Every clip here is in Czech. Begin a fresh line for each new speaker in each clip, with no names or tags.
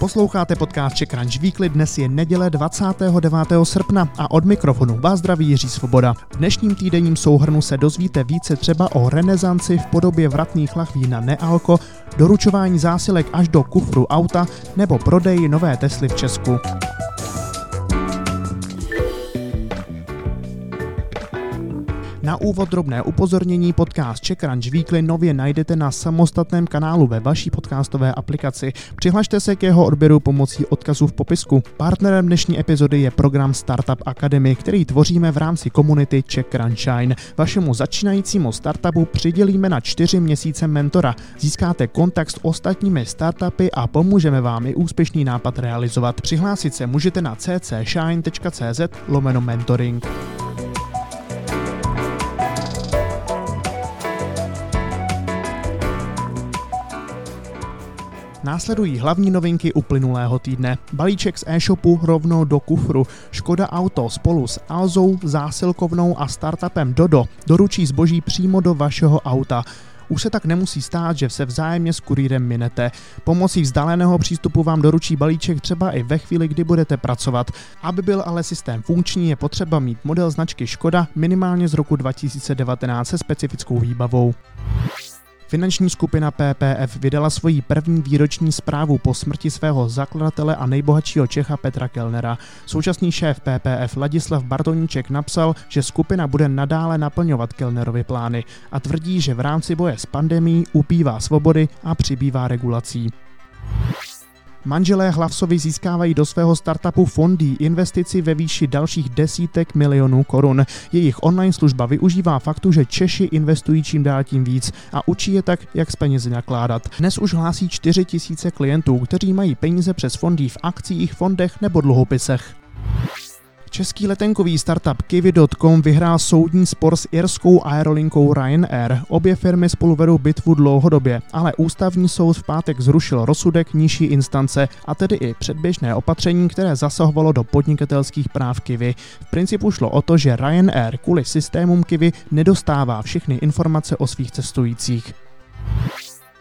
Posloucháte podcast Czech Crunch Weekly, dnes je neděle 29. srpna a od mikrofonu vás zdraví Jiří Svoboda. V dnešním týdenním souhrnu se dozvíte více třeba o renesanci v podobě vratných lahví na nealko, doručování zásilek až do kufru auta nebo prodeji nové Tesly v Česku. Na úvod drobné upozornění podcast Czech Crunch Weekly nově najdete na samostatném kanálu ve vaší podcastové aplikaci. Přihlašte se k jeho odběru pomocí odkazu v popisku. Partnerem dnešní epizody je program Startup Academy, který tvoříme v rámci komunity Czech Crunchine. Vašemu začínajícímu startupu přidělíme na čtyři měsíce mentora. Získáte kontakt s ostatními startupy a pomůžeme vám i úspěšný nápad realizovat. Přihlásit se můžete na ccshine.cz lomeno mentoring. Následují hlavní novinky uplynulého týdne. Balíček z e-shopu rovnou do kufru. Škoda Auto spolu s Alzou, zásilkovnou a startupem Dodo doručí zboží přímo do vašeho auta. Už se tak nemusí stát, že se vzájemně s kurýrem minete. Pomocí vzdáleného přístupu vám doručí balíček třeba i ve chvíli, kdy budete pracovat. Aby byl ale systém funkční, je potřeba mít model značky Škoda minimálně z roku 2019 se specifickou výbavou. Finanční skupina PPF vydala svoji první výroční zprávu po smrti svého zakladatele a nejbohatšího Čecha Petra Kellnera. Současný šéf PPF Ladislav Bartoníček napsal, že skupina bude nadále naplňovat Kellnerovy plány a tvrdí, že v rámci boje s pandemí upívá svobody a přibývá regulací. Manželé Hlavsovi získávají do svého startupu fondy investici ve výši dalších desítek milionů korun. Jejich online služba využívá faktu, že Češi investují čím dál tím víc a učí je tak, jak s penězi nakládat. Dnes už hlásí 4 tisíce klientů, kteří mají peníze přes fondy v akcích, fondech nebo dluhopisech. Český letenkový startup Kiwi.com vyhrál soudní spor s irskou aerolinkou Ryanair. Obě firmy spolu vedou bitvu dlouhodobě, ale ústavní soud v pátek zrušil rozsudek nižší instance a tedy i předběžné opatření, které zasahovalo do podnikatelských práv Kiwi. V principu šlo o to, že Ryanair kvůli systémům Kiwi nedostává všechny informace o svých cestujících.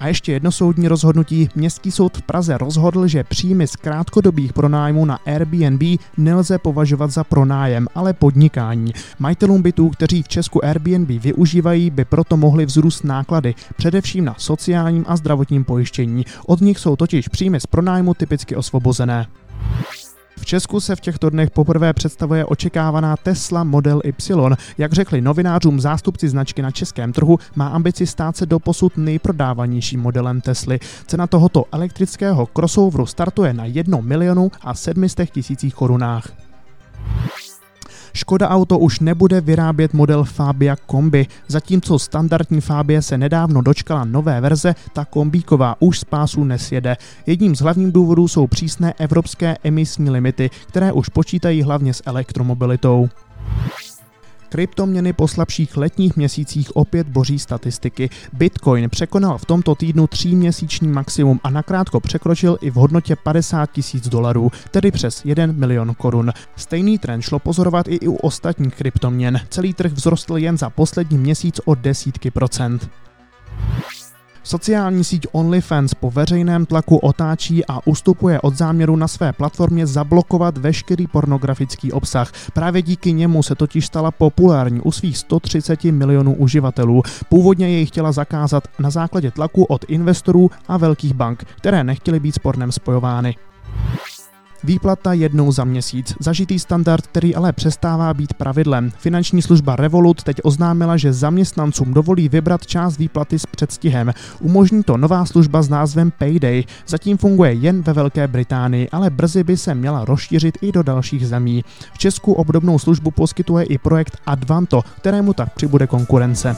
A ještě jedno soudní rozhodnutí. Městský soud v Praze rozhodl, že příjmy z krátkodobých pronájmů na Airbnb nelze považovat za pronájem, ale podnikání. Majitelům bytů, kteří v Česku Airbnb využívají, by proto mohly vzrůst náklady, především na sociálním a zdravotním pojištění. Od nich jsou totiž příjmy z pronájmu typicky osvobozené. V Česku se v těchto dnech poprvé představuje očekávaná Tesla Model Y. Jak řekli novinářům zástupci značky na českém trhu, má ambici stát se doposud nejprodávanějším modelem Tesly. Cena tohoto elektrického crossoveru startuje na 1 milionu a 700 tisících korunách. Škoda Auto už nebude vyrábět model Fabia Kombi. Zatímco standardní Fabie se nedávno dočkala nové verze, ta kombíková už z pásu nesjede. Jedním z hlavních důvodů jsou přísné evropské emisní limity, které už počítají hlavně s elektromobilitou. Kryptoměny po slabších letních měsících opět boří statistiky. Bitcoin překonal v tomto týdnu tříměsíční maximum a nakrátko překročil i v hodnotě 50 tisíc dolarů, tedy přes 1 milion korun. Stejný trend šlo pozorovat i u ostatních kryptoměn. Celý trh vzrostl jen za poslední měsíc o desítky procent. Sociální síť OnlyFans po veřejném tlaku otáčí a ustupuje od záměru na své platformě zablokovat veškerý pornografický obsah. Právě díky němu se totiž stala populární u svých 130 milionů uživatelů. Původně jej chtěla zakázat na základě tlaku od investorů a velkých bank, které nechtěly být spornem spojovány. Výplata jednou za měsíc, zažitý standard, který ale přestává být pravidlem. Finanční služba Revolut teď oznámila, že zaměstnancům dovolí vybrat část výplaty s předstihem. Umožní to nová služba s názvem Payday. Zatím funguje jen ve Velké Británii, ale brzy by se měla rozšířit i do dalších zemí. V Česku obdobnou službu poskytuje i projekt Advanto, kterému tak přibude konkurence.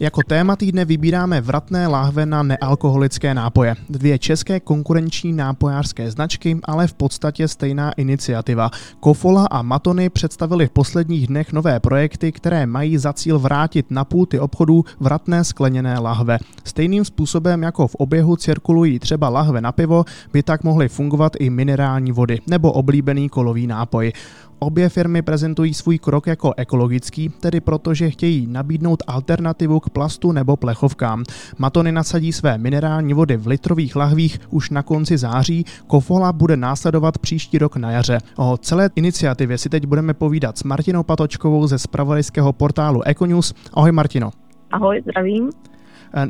Jako téma týdne vybíráme vratné láhve na nealkoholické nápoje. Dvě české konkurenční nápojářské značky, ale v podstatě stejná iniciativa. Kofola a Matony představili v posledních dnech nové projekty, které mají za cíl vrátit na půlty obchodů vratné skleněné lahve. Stejným způsobem jako v oběhu cirkulují třeba lahve na pivo, by tak mohly fungovat i minerální vody nebo oblíbený kolový nápoj. Obě firmy prezentují svůj krok jako ekologický, tedy protože chtějí nabídnout alternativu k plastu nebo plechovkám. Matony nasadí své minerální vody v litrových lahvích už na konci září, Kofola bude následovat příští rok na jaře. O celé iniciativě si teď budeme povídat s Martinou Patočkovou ze spravodajského portálu Econews. Ahoj Martino.
Ahoj, zdravím.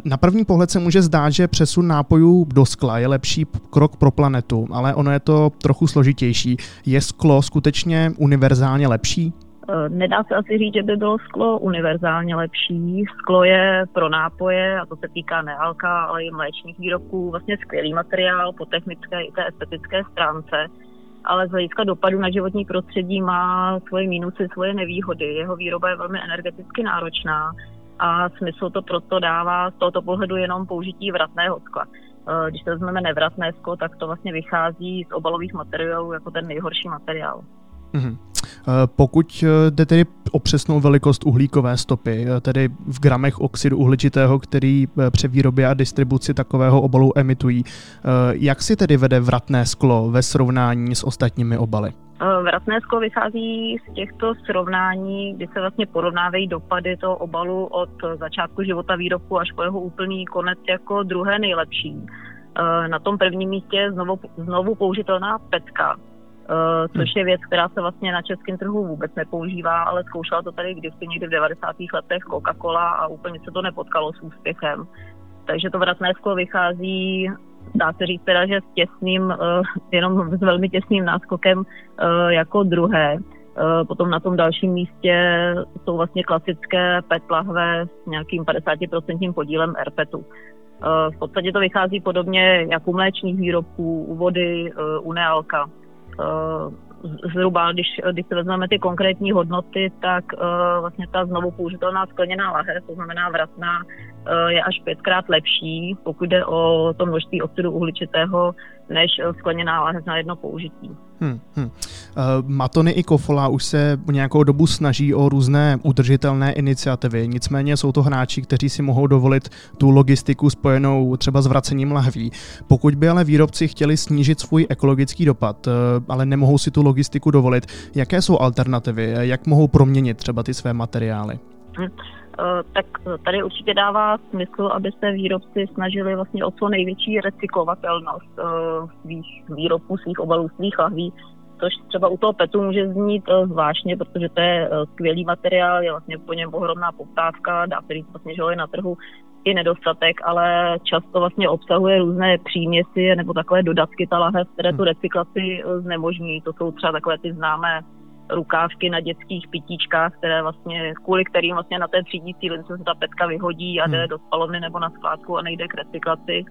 Na první pohled se může zdát, že přesun nápojů do skla je lepší krok pro planetu, ale ono je to trochu složitější. Je sklo skutečně univerzálně lepší?
Eh, nedá se asi říct, že by bylo sklo univerzálně lepší. Sklo je pro nápoje, a to se týká nealka, ale i mléčných výrobků, vlastně skvělý materiál po technické i té estetické stránce, ale z hlediska dopadu na životní prostředí má svoje mínusy, svoje nevýhody. Jeho výroba je velmi energeticky náročná a smysl to proto dává z tohoto pohledu jenom použití vratného skla. Eh, když se vezmeme nevratné sklo, tak to vlastně vychází z obalových materiálů jako ten nejhorší materiál.
Mm-hmm. Pokud eh, jde tedy o přesnou velikost uhlíkové stopy, tedy v gramech oxidu uhličitého, který při výrobě a distribuci takového obalu emitují, jak si tedy vede vratné sklo ve srovnání s ostatními obaly?
Vratné sklo vychází z těchto srovnání, kdy se vlastně porovnávají dopady toho obalu od začátku života výrobku až po jeho úplný konec jako druhé nejlepší. Eh, na tom prvním místě je znovu, znovu použitelná petka, eh, což je věc, která se vlastně na českém trhu vůbec nepoužívá, ale zkoušela to tady kdysi někdy v 90. letech Coca-Cola a úplně se to nepotkalo s úspěchem. Takže to vratné sklo vychází dá se říct teda, že s těsným, eh, jenom s velmi těsným náskokem eh, jako druhé. Eh, potom na tom dalším místě jsou vlastně klasické PET lahve s nějakým 50% podílem RPETu. V podstatě to vychází podobně jak u mléčných výrobků, u vody, u nealka zhruba, když, když si vezmeme ty konkrétní hodnoty, tak uh, vlastně ta znovu použitelná skleněná lahev, to znamená vratná, uh, je až pětkrát lepší, pokud jde o to množství oxidu uhličitého, než skleněná lahev na jedno použití. Hmm, hmm.
Matony i Kofola už se nějakou dobu snaží o různé udržitelné iniciativy, nicméně jsou to hráči, kteří si mohou dovolit tu logistiku spojenou třeba s vracením lahví. Pokud by ale výrobci chtěli snížit svůj ekologický dopad, uh, ale nemohou si tu logistiku dovolit, jaké jsou alternativy, jak mohou proměnit třeba ty své materiály? Hmm.
Eh, tak tady určitě dává smysl, aby se výrobci snažili vlastně o co největší recyklovatelnost eh, svých výrobků, svých obalů, svých lahví, což třeba u toho PETu může znít eh, zvláštně, protože to je skvělý materiál, je vlastně po něm ohromná poptávka, dá se říct vlastně, že je na trhu i nedostatek, ale často vlastně obsahuje různé příměsi nebo takové dodatky ta lahev, které tu recyklaci znemožní. To jsou třeba takové ty známé rukávky na dětských pitíčkách, které vlastně, kvůli kterým vlastně na té třídící lince se ta petka vyhodí a jde hmm. do spalovny nebo na skládku a nejde k recyklaci.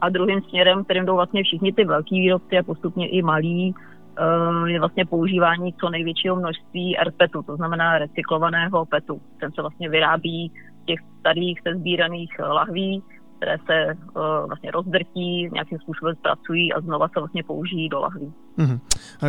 A druhým směrem, kterým jdou vlastně všichni ty velký výrobci a postupně i malí, eh, je vlastně používání co největšího množství RPETu, to znamená recyklovaného PETu. Ten se vlastně vyrábí z těch starých sezbíraných lahví, které se uh, vlastně rozdrtí, nějakým způsobem zpracují a znova se vlastně použijí do lahví. Mm-hmm.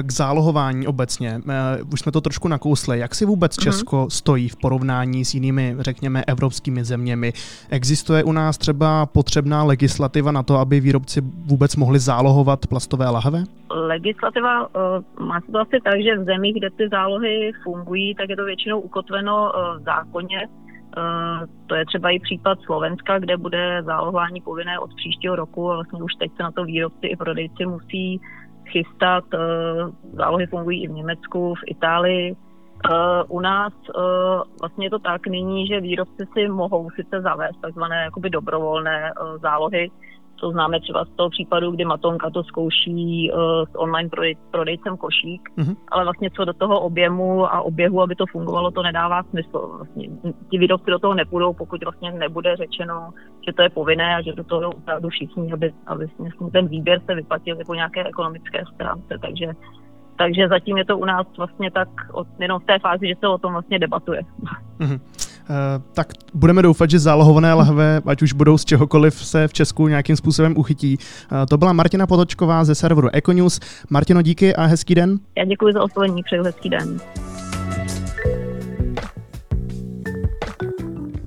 K zálohování obecně, uh, už jsme to trošku nakousli, jak si vůbec mm-hmm. Česko stojí v porovnání s jinými, řekněme, evropskými zeměmi? Existuje u nás třeba potřebná legislativa na to, aby výrobci vůbec mohli zálohovat plastové lahve?
Legislativa uh, má se to asi tak, že v zemích, kde ty zálohy fungují, tak je to většinou ukotveno uh, v zákoně, to je třeba i případ Slovenska, kde bude zálohování povinné od příštího roku a vlastně už teď se na to výrobci i prodejci musí chystat. Eh, zálohy fungují i v Německu, v Itálii. Eh, u nás vlastně je to tak nyní, že výrobci si mohou sice zavést takzvané jakoby dobrovolné zálohy, to známe třeba z toho případu, kdy Matonka to zkouší uh, s online prodej, prodejcem košík, mm-hmm. ale vlastně co do toho objemu a oběhu, aby to fungovalo, to nedává smysl. Vlastně ti výrobci do toho nepůjdou, pokud vlastně nebude řečeno, že to je povinné a že do toho opravdu všichni, aby, aby vlastně ten výběr se vyplatil jako nějaké ekonomické stránce. Takže takže zatím je to u nás vlastně tak od, jenom v té fázi, že se o tom vlastně debatuje. Mm-hmm.
Eh, tak budeme doufat, že zálohované lahve, ať už budou z čehokoliv, se v Česku nějakým způsobem uchytí. Eh, to byla Martina Potočková ze serveru Econews. Martino, díky a hezký den.
Já děkuji za oslovení, přeju hezký den.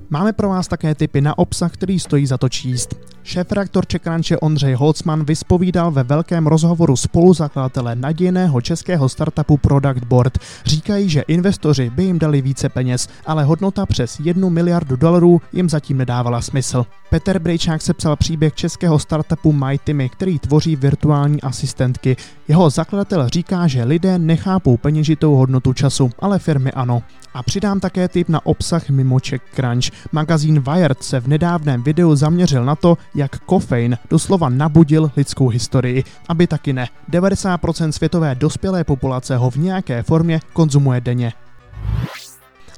Máme pro vás také tipy na obsah, který stojí za to číst. Šéf-redaktor Čekranče Ondřej Holcman vyspovídal ve velkém rozhovoru spoluzakladatele nadějného českého startupu Product Board. Říkají, že investoři by jim dali více peněz, ale hodnota přes jednu miliardu dolarů jim zatím nedávala smysl. Petr Brejčák sepsal příběh českého startupu MyTimy, který tvoří virtuální asistentky. Jeho zakladatel říká, že lidé nechápou peněžitou hodnotu času, ale firmy ano. A přidám také tip na obsah mimo Czech Crunch. Magazín Wired se v nedávném videu zaměřil na to, jak kofein doslova nabudil lidskou historii. Aby taky ne. 90% světové dospělé populace ho v nějaké formě konzumuje denně.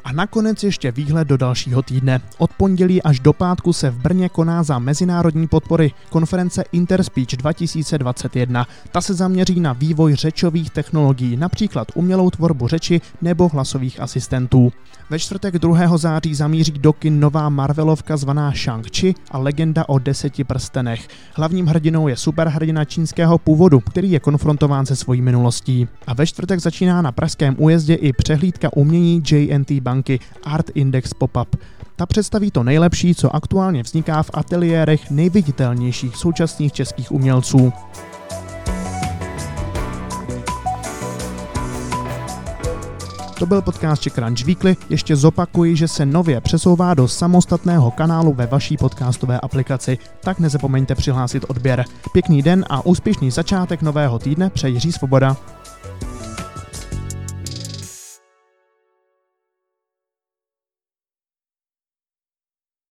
A nakonec ještě výhled do dalšího týdne. Od pondělí až do pátku se v Brně koná za mezinárodní podpory konference Interspeech 2021. Ta se zaměří na vývoj řečových technologií, například umělou tvorbu řeči nebo hlasových asistentů. Ve čtvrtek 2. září zamíří do kin nová Marvelovka zvaná Shang-Chi a legenda o deseti prstenech. Hlavním hrdinou je superhrdina čínského původu, který je konfrontován se svojí minulostí. A ve čtvrtek začíná na pražském újezdě i přehlídka umění JNT banky Art Index Pop-up. Ta představí to nejlepší, co aktuálně vzniká v ateliérech nejviditelnějších současných českých umělců. To byl podcast Czech Crunch Weekly. Ještě zopakuji, že se nově přesouvá do samostatného kanálu ve vaší podcastové aplikaci, tak nezapomeňte přihlásit odběr. Pěkný den a úspěšný začátek nového týdne přeji Jiří Svoboda.